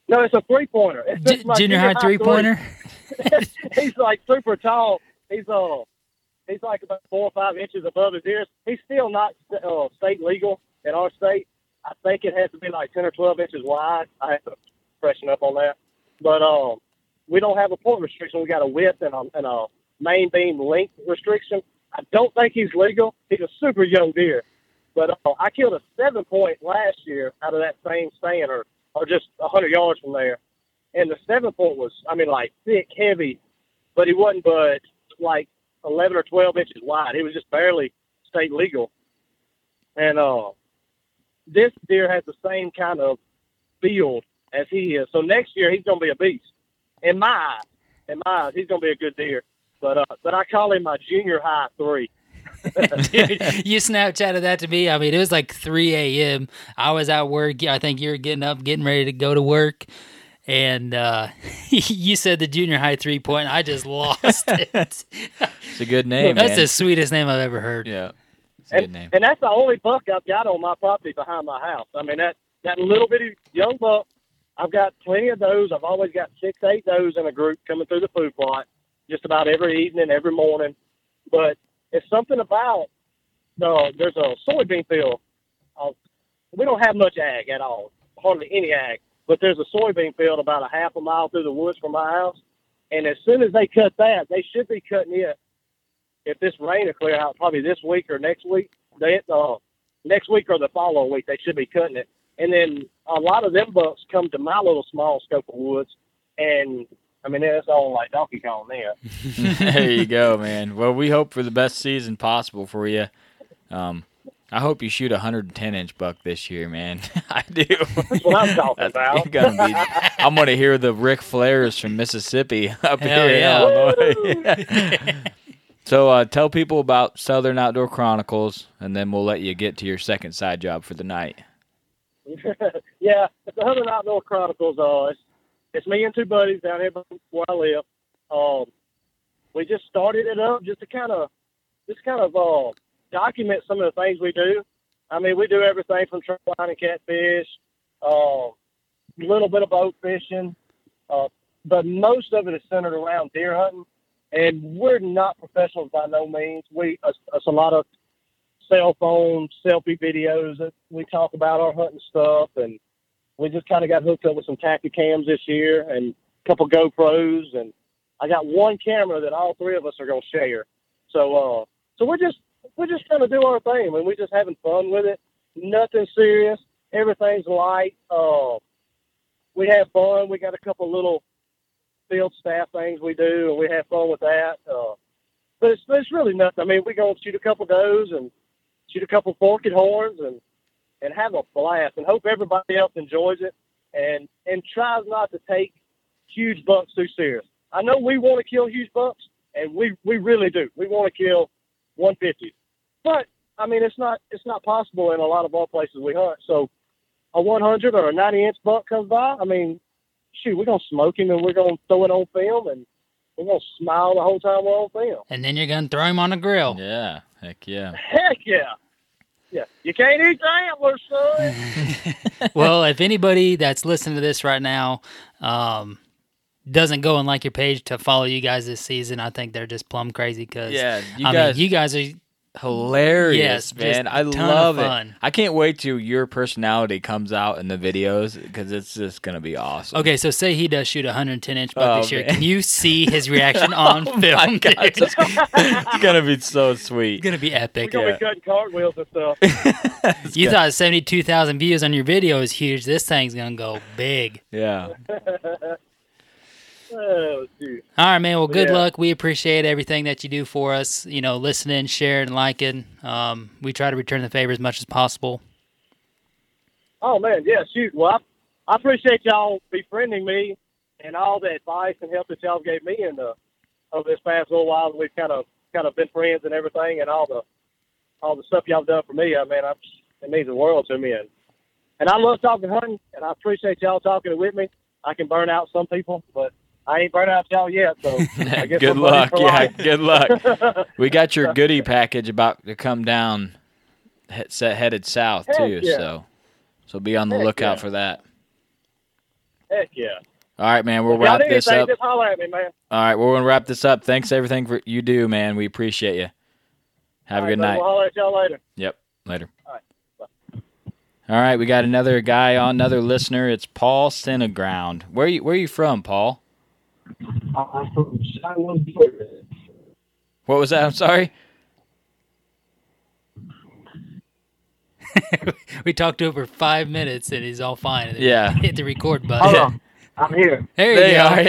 No, it's a three pointer. J- just my junior high three pointer. he's like super tall. He's uh, he's like about four or five inches above his ears. He's still not uh, state legal in our state. I think it has to be like ten or twelve inches wide. I have to freshen up on that. But um, we don't have a point restriction. We got a width and a, and a main beam length restriction. I don't think he's legal. He's a super young deer. But uh, I killed a seven point last year out of that same stand, or or just a hundred yards from there. And the seven point was, I mean, like thick, heavy, but he wasn't but like eleven or twelve inches wide. He was just barely state legal. And uh, this deer has the same kind of field as he is. So next year he's going to be a beast. In my eyes, in my eyes, he's going to be a good deer. But uh, but I call him my junior high three. You Snapchatted that to me. I mean, it was like 3 a.m. I was at work. I think you were getting up, getting ready to go to work. And uh, you said the junior high three point. I just lost it. It's a good name. That's man. the sweetest name I've ever heard. Yeah. It's a good And, name. and that's the only buck I've got on my property behind my house. I mean that that little bitty young buck. I've got plenty of those. I've always got six, eight those in a group coming through the food plot, just about every evening, every morning. But it's something about the there's a soybean field. Uh, we don't have much ag at all, hardly any ag. But there's a soybean field about a half a mile through the woods from my house, and as soon as they cut that, they should be cutting it. If this rain will clear out, probably this week or next week. They uh, next week or the following week, they should be cutting it. And then a lot of them bucks come to my little small scope of woods, and I mean it's all like Donkey Kong there. there you go, man. Well, we hope for the best season possible for you. Um, I hope you shoot a 110 inch buck this year, man. I do. That's what I'm talking about. Gonna be, I'm gonna hear the Ric Flairs from Mississippi up Hell here. yeah. in Illinois. so uh, tell people about Southern Outdoor Chronicles, and then we'll let you get to your second side job for the night. yeah, it's the Southern Outdoor Chronicles. Uh, it's, it's me and two buddies down here where I live. Um, we just started it up just to kind of, just kind of uh, document some of the things we do. I mean, we do everything from trout and catfish, a uh, little bit of boat fishing, uh, but most of it is centered around deer hunting. And we're not professionals by no means. We it's, it's a lot of cell phone selfie videos that we talk about our hunting stuff, and we just kind of got hooked up with some Tactacams this year and a couple GoPros, and I got one camera that all three of us are gonna share. So, uh, so we're just we're just trying to do our thing, and we're just having fun with it. Nothing serious. Everything's light. Uh, we have fun. We got a couple little field staff things we do, and we have fun with that. Uh, but it's, it's really nothing. I mean, we're gonna shoot a couple does and shoot a couple forked horns and and have a blast, and hope everybody else enjoys it, and and tries not to take huge bucks too serious. I know we want to kill huge bucks, and we we really do. We want to kill 150s, but I mean, it's not it's not possible in a lot of all places we hunt. So a 100 or a 90 inch buck comes by, I mean, shoot, we're gonna smoke him and we're gonna throw it on film and we're gonna smile the whole time we're on film. And then you're going to throw him on a grill. Yeah, heck yeah. Heck yeah, yeah. You can't eat the antlers, son. well, if anybody that's listening to this right now um, doesn't go and like your page to follow you guys this season, I think they're just plumb crazy because Yeah, you I guys- mean, you guys are Hilarious, Yes, man. just I a ton of love it. I can't wait till your personality comes out in the videos because it's just gonna be awesome. okay. So say he does shoot a 110 inch buck Oh, this year. man. Can you see his reaction on Oh, film? my God, it's, it's gonna be so sweet. It's gonna be We're epic. gonna Yeah. be cutting cartwheels and stuff. You thought 72,000 views on your video is huge. This thing's gonna go big. Yeah. Oh. All right, man. Well, good Yeah. luck. We appreciate everything that you do for us. You know, listening, sharing, liking. Um, we try to return the favor as much as possible. Oh man, yeah, shoot. Well, I, I appreciate y'all befriending me and all the advice and help that y'all gave me in the over this past little while. We've kind of kind of been friends and everything, and all the all the stuff y'all done for me. I mean, I, it means the world to me, and and I love talking hunting, and I appreciate y'all talking with me. I can burn out some people, but I ain't burnt out y'all yet. So good luck. Yeah, life. good luck. We got your goodie package about to come down, set headed south Heck too. yeah. So, so be on the Heck lookout yeah. for that. Heck yeah. All right, man. We'll If wrap this anything, up. just holler at me, man. All right, we're gonna wrap this up. Thanks everything for you do, man. We appreciate you. Have All a good buddy, night. We'll holler at y'all later. Yep. Later. All right. All right, we got another guy on, another listener. It's Paul Cineground. Where you where are you from, Paul? I'm from Shiloh, Georgia. What was that? I'm sorry. We talked to him for five minutes and he's all fine. And then Yeah. Hit the record button. Hold on. I'm here. There you There you go. are,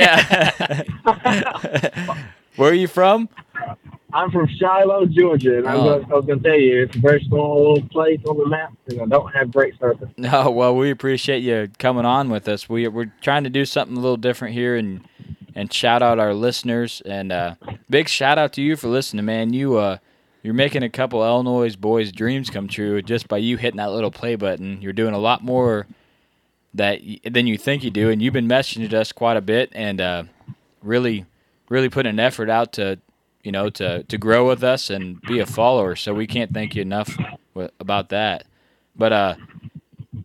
yeah. Where are you from? I'm from Shiloh, Georgia, and I'm Oh. I was going to tell you, it's a very small little place on the map, and I don't have great service. No, oh, well, we appreciate you coming on with us. We we're trying to do something a little different here and and shout out our listeners and uh, big shout out to you for listening, man. You uh you're making a couple Illinois boys' dreams come true just by you hitting that little play button. You're doing a lot more that than you think you do, and you've been messaging us quite a bit and uh, really really putting an effort out to you know to to grow with us and be a follower. So we can't thank you enough wi- about that. But uh,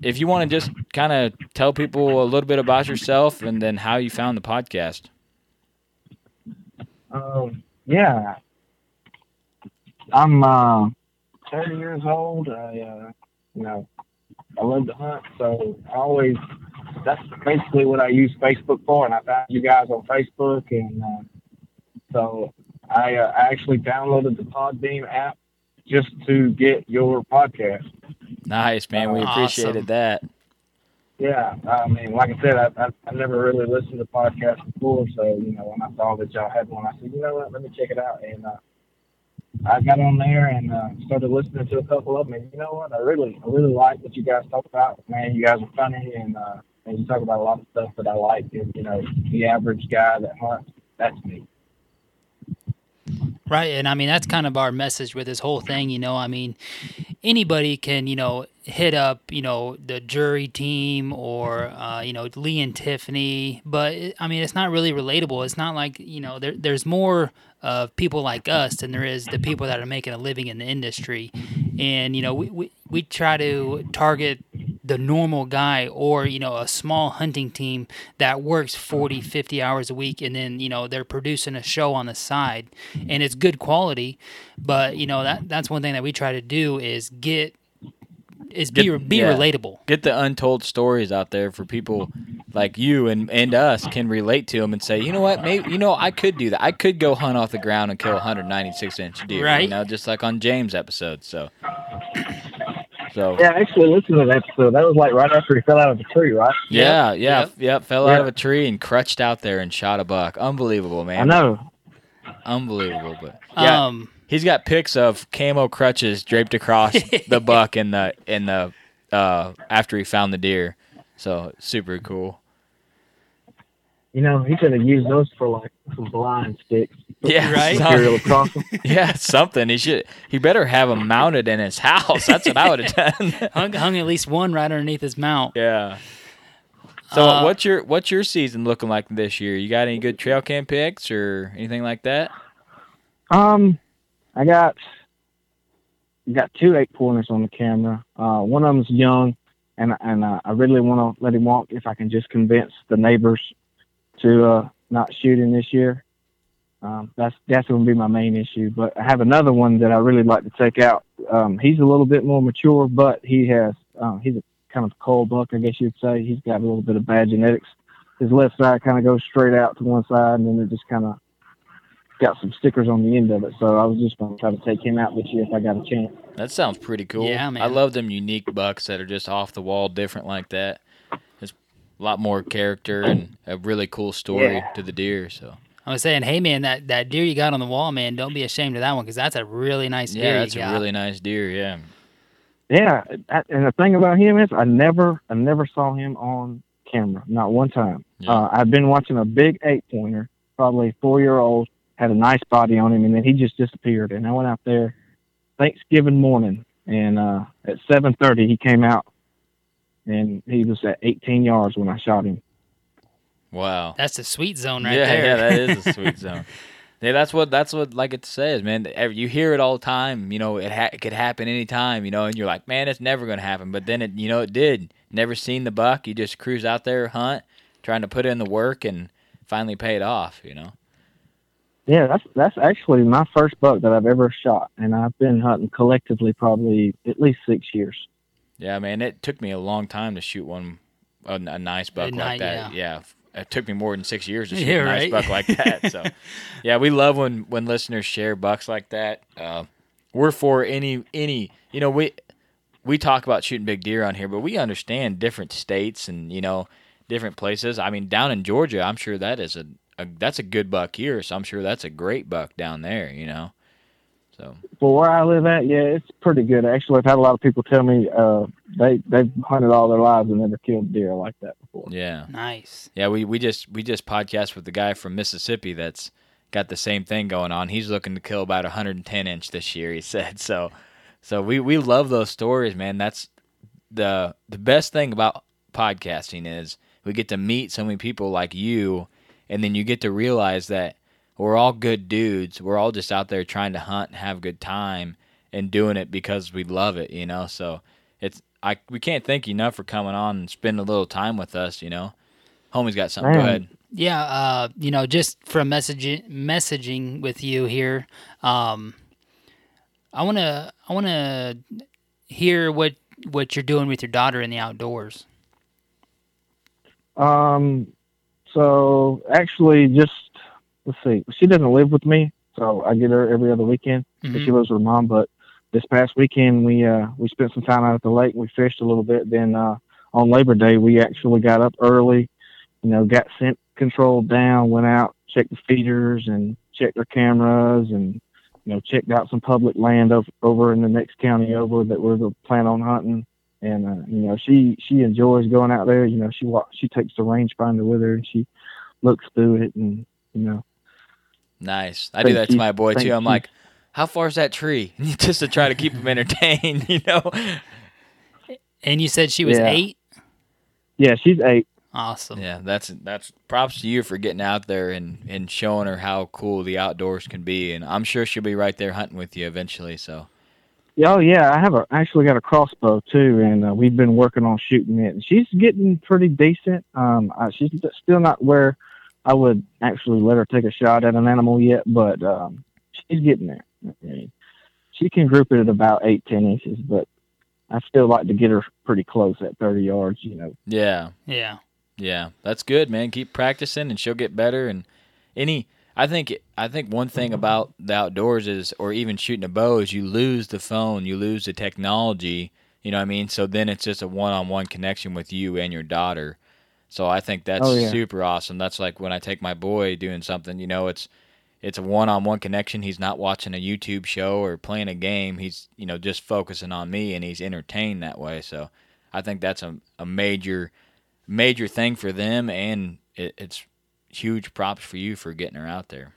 if you want to just kind of tell people a little bit about yourself and then how you found the podcast. Um, yeah, I'm uh, 30 years old. I, uh, you know, I love to hunt, so I always that's basically what I use Facebook for. And I found you guys on Facebook, and uh, so I uh, actually downloaded the Podbean app just to get your podcast. Nice, man. We appreciated that. Yeah, I mean, like I said, I, I I never really listened to podcasts before, so you know, when I saw that y'all had one, I said, you know what, let me check it out, and uh, I got on there and uh, started listening to a couple of them, and you know what, I really, I really like what you guys talk about. Man, you guys are funny, and uh, and you talk about a lot of stuff that I like, and you know, the average guy that hunts, that's me. Right, and I mean that's kind of our message with this whole thing. You know, I mean, anybody can you know hit up you know the Drury team or uh, you know Lee and Tiffany, but I mean it's not really relatable. It's not like you know there, there's more of people like us than there is the people that are making a living in the industry, and you know we we, we try to target the normal guy or you know a small hunting team that works 40 mm-hmm. 50 hours a week and then you know they're producing a show on the side and it's good quality but you know that that's one thing that we try to do is get is be be yeah. relatable Get the untold stories out there for people like you and, and us can relate to them and say, you know what, maybe you know I could do that. I could go hunt off the ground and kill a 196 inch deer, You Right. know, just like on James' episode. So, so Yeah, I actually listened to that episode. That was like right after he fell out of the tree, right? yeah, yeah, yep, Fell out of a tree and crutched out there and shot a buck. Unbelievable, man. I know. Unbelievable, but yeah, Um, he's got pics of camo crutches draped across the buck in the in the uh after he found the deer. So super cool. You know, he could have used those for like some blind sticks. Yeah, right. Material across them. yeah, something. He should. He better have them mounted in his house. That's what I would have done. hung, hung at least one right underneath his mount yeah. So Uh, what's your what's your season looking like this year? You got any good trail cam pics or anything like that? Um, I got got two eight pointers on the camera. Uh, one of them's young, and and uh, I really want to let him walk if I can just convince the neighbors to uh, not shooting this year. Um, that's that's going to be my main issue. But I have another one that I really like to take out. Um, he's a little bit more mature, but he has um, he's a kind of cold buck, I guess you'd say. He's got a little bit of bad genetics. His left side kind of goes straight out to one side, and then it just kind of got some stickers on the end of it. So I was just going to try to take him out this year if I got a chance. That sounds pretty cool. Yeah, man. I love them unique bucks that are just off the wall, different like that. There's a lot more character and a really cool story Yeah. to the deer. So I was saying, hey man, that, that deer you got on the wall, man, don't be ashamed of that one because that's a really nice deer. yeah, that's you a got. really nice deer. Yeah. Yeah, and the thing about him is I never, I never saw him on camera, not one time. Yeah. Uh, I've been watching a big eight pointer, probably four year old, had a nice body on him, and then he just disappeared. And I went out there Thanksgiving morning, and uh, at seven thirty he came out, and he was at eighteen yards when I shot him. Wow. That's the sweet zone right yeah, there. yeah, that is a sweet zone. Yeah, that's what that's what like it says, man. You hear it all the time. You know, it, ha- it could happen anytime. You know, and you're like, man, it's never gonna happen. But then it, you know, it did. Never seen the buck. You just cruise out there, hunt, trying to put in the work, and finally pay it off. You know. Yeah, that's that's actually my first buck that I've ever shot, and I've been hunting collectively probably at least six years. Yeah, man. It took me a long time to shoot one, a, a nice buck like that. Yeah. It took me more than six years to shoot Yeah, a nice right. buck like that. So, yeah, we love when when listeners share bucks like that. Uh, we're for any any you know we we talk about shooting big deer on here, but we understand different states and you know different places. I mean, down in Georgia, I'm sure that is a, a that's a good buck here. So I'm sure that's a great buck down there. You know, So For where I live at, yeah, it's pretty good. Actually, I've had a lot of people tell me uh, they they've hunted all their lives and never killed deer like that before. yeah, Nice. yeah. We we just we just podcast with the guy from Mississippi that's got the same thing going on. He's looking to kill about 110 inch this year. He said so. So we we love those stories, man. That's the the best thing about podcasting is we get to meet so many people like you, and then you get to realize that we're all good dudes. We're all just out there trying to hunt and have a good time and doing it because we love it, you know. So it's I we can't thank you enough for coming on and spending a little time with us, you know. Homie's got something. Go ahead. Yeah, uh, you know, just from messaging messaging with you here, um, I wanna I wanna hear what what you're doing with your daughter in the outdoors. Um, so actually, just let's see. She doesn't live with me, so I get her every other weekend. Mhm. She lives with her mom. But this past weekend, we uh we spent some time out at the lake. And we fished a little bit. Then uh on Labor Day, we actually got up early. You know, got scent control down. Went out, checked the feeders, and checked their cameras, and you know, checked out some public land over, over in the next county over that we're going to plan on hunting. And uh, you know, she she enjoys going out there. You know, she wa- she takes the rangefinder with her and she looks through it, and you know, Nice. I Thank do that to you. my boy Thank too. I'm you. like, how far is that tree? Just to try to keep him entertained, you know. And you said she was Yeah. eight. yeah, she's eight. Awesome. Yeah, that's that's props to you for getting out there and and showing her how cool the outdoors can be. And I'm sure she'll be right there hunting with you eventually. So Yeah, Oh yeah, I have a I actually got a crossbow too, and uh, we've been working on shooting it. And she's getting pretty decent. Um, uh, she's still not where I would actually let her take a shot at an animal yet, but um, she's getting there. I mean, she can group it at about eight ten inches, but I still like to get her pretty close at thirty yards. You know. yeah, Yeah. yeah, that's good, man. Keep practicing, and she'll get better. And any, I think I think one thing about the outdoors is, or even shooting a bow, is you lose the phone, you lose the technology. You know what I mean? So then it's just a one-on-one connection with you and your daughter. So I think that's Oh, yeah. super awesome. That's like when I take my boy doing something, you know, it's it's a one-on-one connection. He's not watching a YouTube show or playing a game. He's, you know, just focusing on me and he's entertained that way. So I think that's a, a major major thing for them and it, it's huge props for you for getting her out there.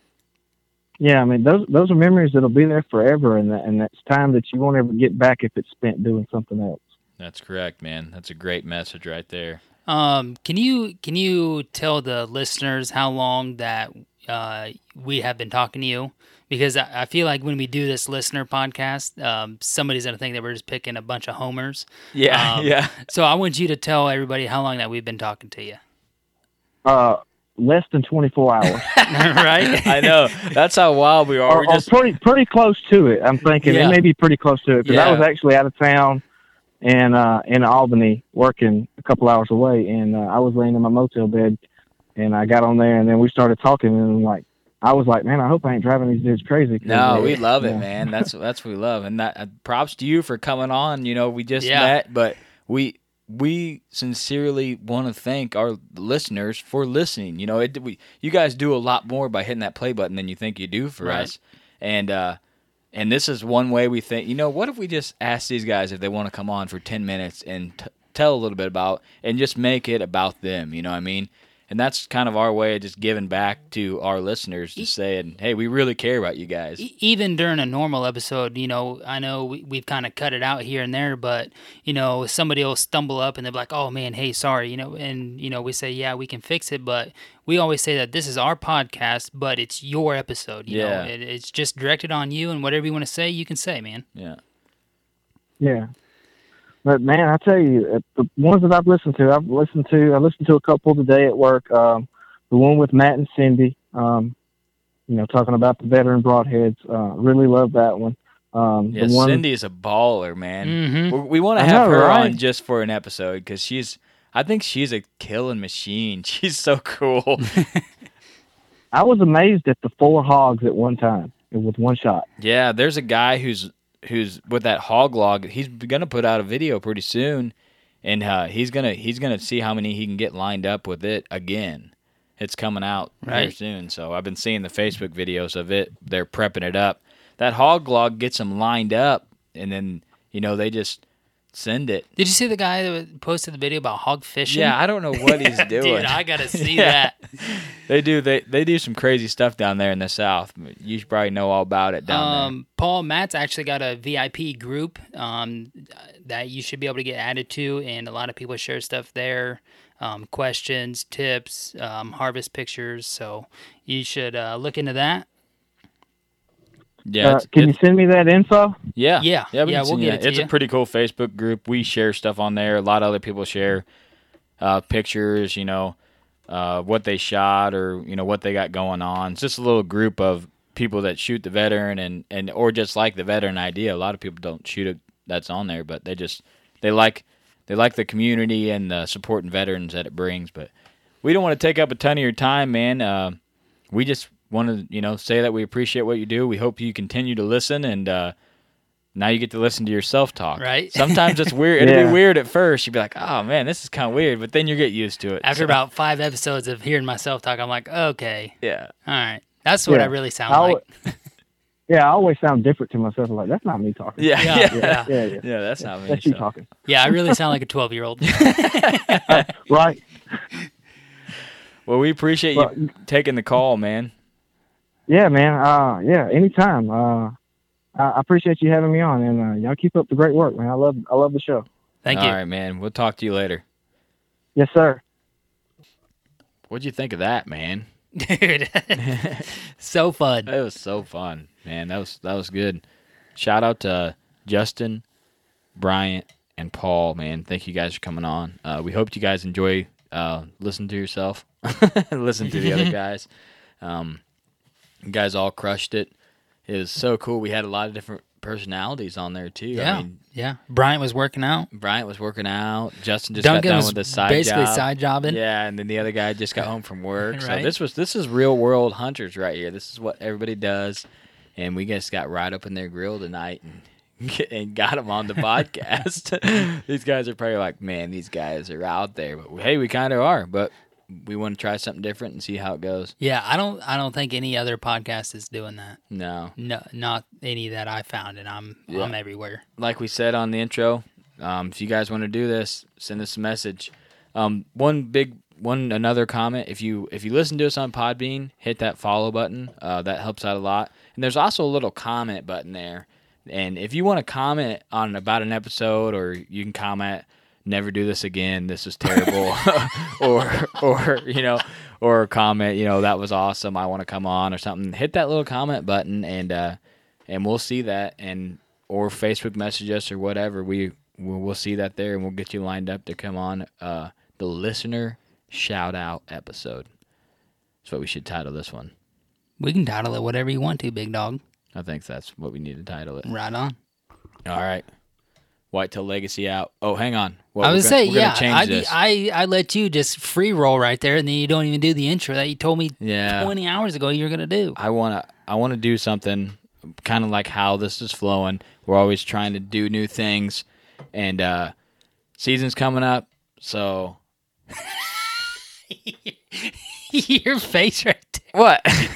Yeah, I mean those those are memories that'll be there forever, and that, and that's time that you won't ever get back if it's spent doing something else. That's correct, man. That's a great message right there. Um, can you can you tell the listeners how long that uh, we have been talking to you? Because I, I feel like when we do this listener podcast, um, somebody's gonna think that we're just picking a bunch of homers. Yeah, Um, yeah. So I want you to tell everybody how long that we've been talking to you. Uh, less than twenty four hours. right? I know. That's how wild we are. or, We're or just pretty pretty close to it. I'm thinking Yeah. it may be pretty close to it because I was actually out of town and uh, in Albany working a couple hours away, and uh, I was laying in my motel bed, and I got on there, and then we started talking, and like I was like, man, I hope I ain't driving these dudes crazy. No, uh, we love it, man. That's that's what we love, and that uh, props to you for coming on. You know, we just Yeah. met, but we we sincerely want to thank our listeners for listening. You know, it, we you guys do a lot more by hitting that play button than you think you do for Right. us, and uh, and this is one way we think. You know, what if we just ask these guys if they want to come on for ten minutes and t- tell a little bit about and just make it about them? You know what I mean? And that's kind of our way of just giving back to our listeners, just saying, "Hey, we really care about you guys." E- even during a normal episode, you know, I know we, we've kind of cut it out here and there, but you know, somebody will stumble up and they're like, "Oh man, hey, sorry," you know, and you know, we say, "Yeah, we can fix it," but we always say that this is our podcast, but it's your episode. You Yeah. know, it, it's just directed on you, and whatever you want to say, you can say, man. Yeah. Yeah. But man, I tell you, uh, the ones that I've listened to, I've listened to, I listened to a couple today at work. Um, the one with Matt and Cindy, um, you know, talking about the veteran broadheads. Uh, really love that one. Um, Yeah, the one, Cindy is a baller, man. Mhm. We, we want to have know, her right? on just for an episode because she's. I think she's a killing machine. She's so cool. I was amazed at the four hogs at one time with one shot. yeah, there's a guy who's who's with that hog log. He's gonna put out a video pretty soon, and uh, he's gonna he's gonna see how many he can get lined up with it again. It's coming out very Right. soon. So I've been seeing the Facebook videos of it. They're prepping it up. that hog log gets them lined up, and then you know they just send it. Did you see the guy that posted the video about hog fishing? Yeah, I don't know what he's doing. Dude, I gotta see Yeah. that. They do they they do some crazy stuff down there in the south. You should probably know all about it down um, Paul Matt's actually got a VIP group um, that you should be able to get added to, and a lot of people share stuff there, um, questions, tips, um, harvest pictures. So you should uh, look into that. There. Yeah, Uh, can you send me that info? yeah, Yeah, yeah. We yeah we'll get that. it to It's you. a pretty cool Facebook group. We share stuff on there. A lot of other people share uh, pictures. You know, uh, what they shot or you know what they got going on. It's just a little group of people that shoot the veteran and and or just like the veteran idea. A lot of people don't shoot it that's on there, but they just they like they like the community and the supporting veterans that it brings. But we don't want to take up a ton of your time, man. Uh, we just want to you know say that we appreciate what you do. We hope you continue to listen and. Uh, now you get to listen to yourself talk. Right. Sometimes it's weird. It'll Yeah. be weird at first. You'd be like, "Oh man, this is kind of weird," but then you get used to it. After So- about five episodes of hearing myself talk, I'm like, okay, yeah, all right, that's what Yeah. I really sound I'll- like. Yeah, I always sound different to myself. I'm like, that's not me talking. Yeah, Yeah, yeah, yeah. yeah, yeah. Yeah, that's not me. That's you talking. Yeah, I really sound like a 12 year old. Right. Well, we appreciate Well, you taking the call, man. Yeah, man. Uh, yeah, anytime. Uh, I I appreciate you having me on, and uh, y'all keep up the great work, man. I love, I love the show. Thank All you. All right, man. We'll talk to you later. Yes, sir. What'd you think of that, man? Dude, so fun. It was so fun, man. That was that was good. Shout out to Justin, Bryant, and Paul, man. Thank you guys for coming on. Uh, we hope you guys enjoy uh, listen to yourself, listen to the other guys. Um, you guys all crushed it. It was so cool. We had a lot of different personalities on there too. Yeah, I mean, yeah. Bryant was working out. Bryant was working out. Justin just Duncan got done with the side job. basically job. side jobbing. Yeah, and then the other guy just got home from work. So this was this is real world hunters right here. This is what everybody does, and we just got right up in their grill tonight and and got them on the podcast. these guys are probably like, man, these guys are out there, but hey, we kind of are, but we want to try something different and see how it goes. Yeah, I don't. I don't think any other podcast is doing that. No, No, not any that I found, and I'm Yeah. I'm everywhere. like we said on the intro, um, if you guys want to do this, send us a message. Um, one big one another comment if you if you listen to us on Podbean, hit that follow button. Uh, that helps out a lot. And there's also a little comment button there. And if you want to comment on about an episode, or you can comment, "Never do this again. This is terrible," or or you know, or comment, you know, that was awesome. I want to come on or something. Hit that little comment button, and uh, and we'll see that, and or Facebook message us or whatever. We we'll, we'll see that there, and we'll get you lined up to come on uh, the listener shout out episode. That's what we should title this one. We can title it whatever you want to, big dog. I think that's what we need to title it. Right on. All right. Whitetail Legacy out. Oh, hang on. Well, I we're gonna- say, yeah. I. I I let you just free roll right there, and then you don't even do the intro that you told me Yeah. 20 hours ago you were gonna do. I wanna I wanna do something kind of like how this is flowing. We're always trying to do new things, and uh, season's coming up, so Your face right there. what?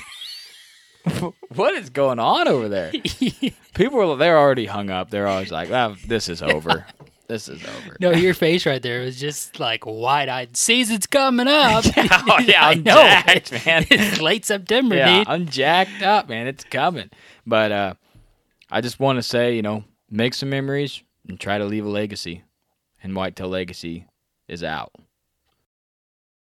what is going on over there? People are they're already hung up. They're always like, "Ah, this is over. this is over." No, your face right there was just like wide eyed. Season's coming up. oh yeah, I I'm know. jacked, man. It's late September, yeah, dude. I'm jacked up, man. It's coming. But uh, I just want to say, you know, make some memories and try to leave a legacy. And Whitetail Legacy is out.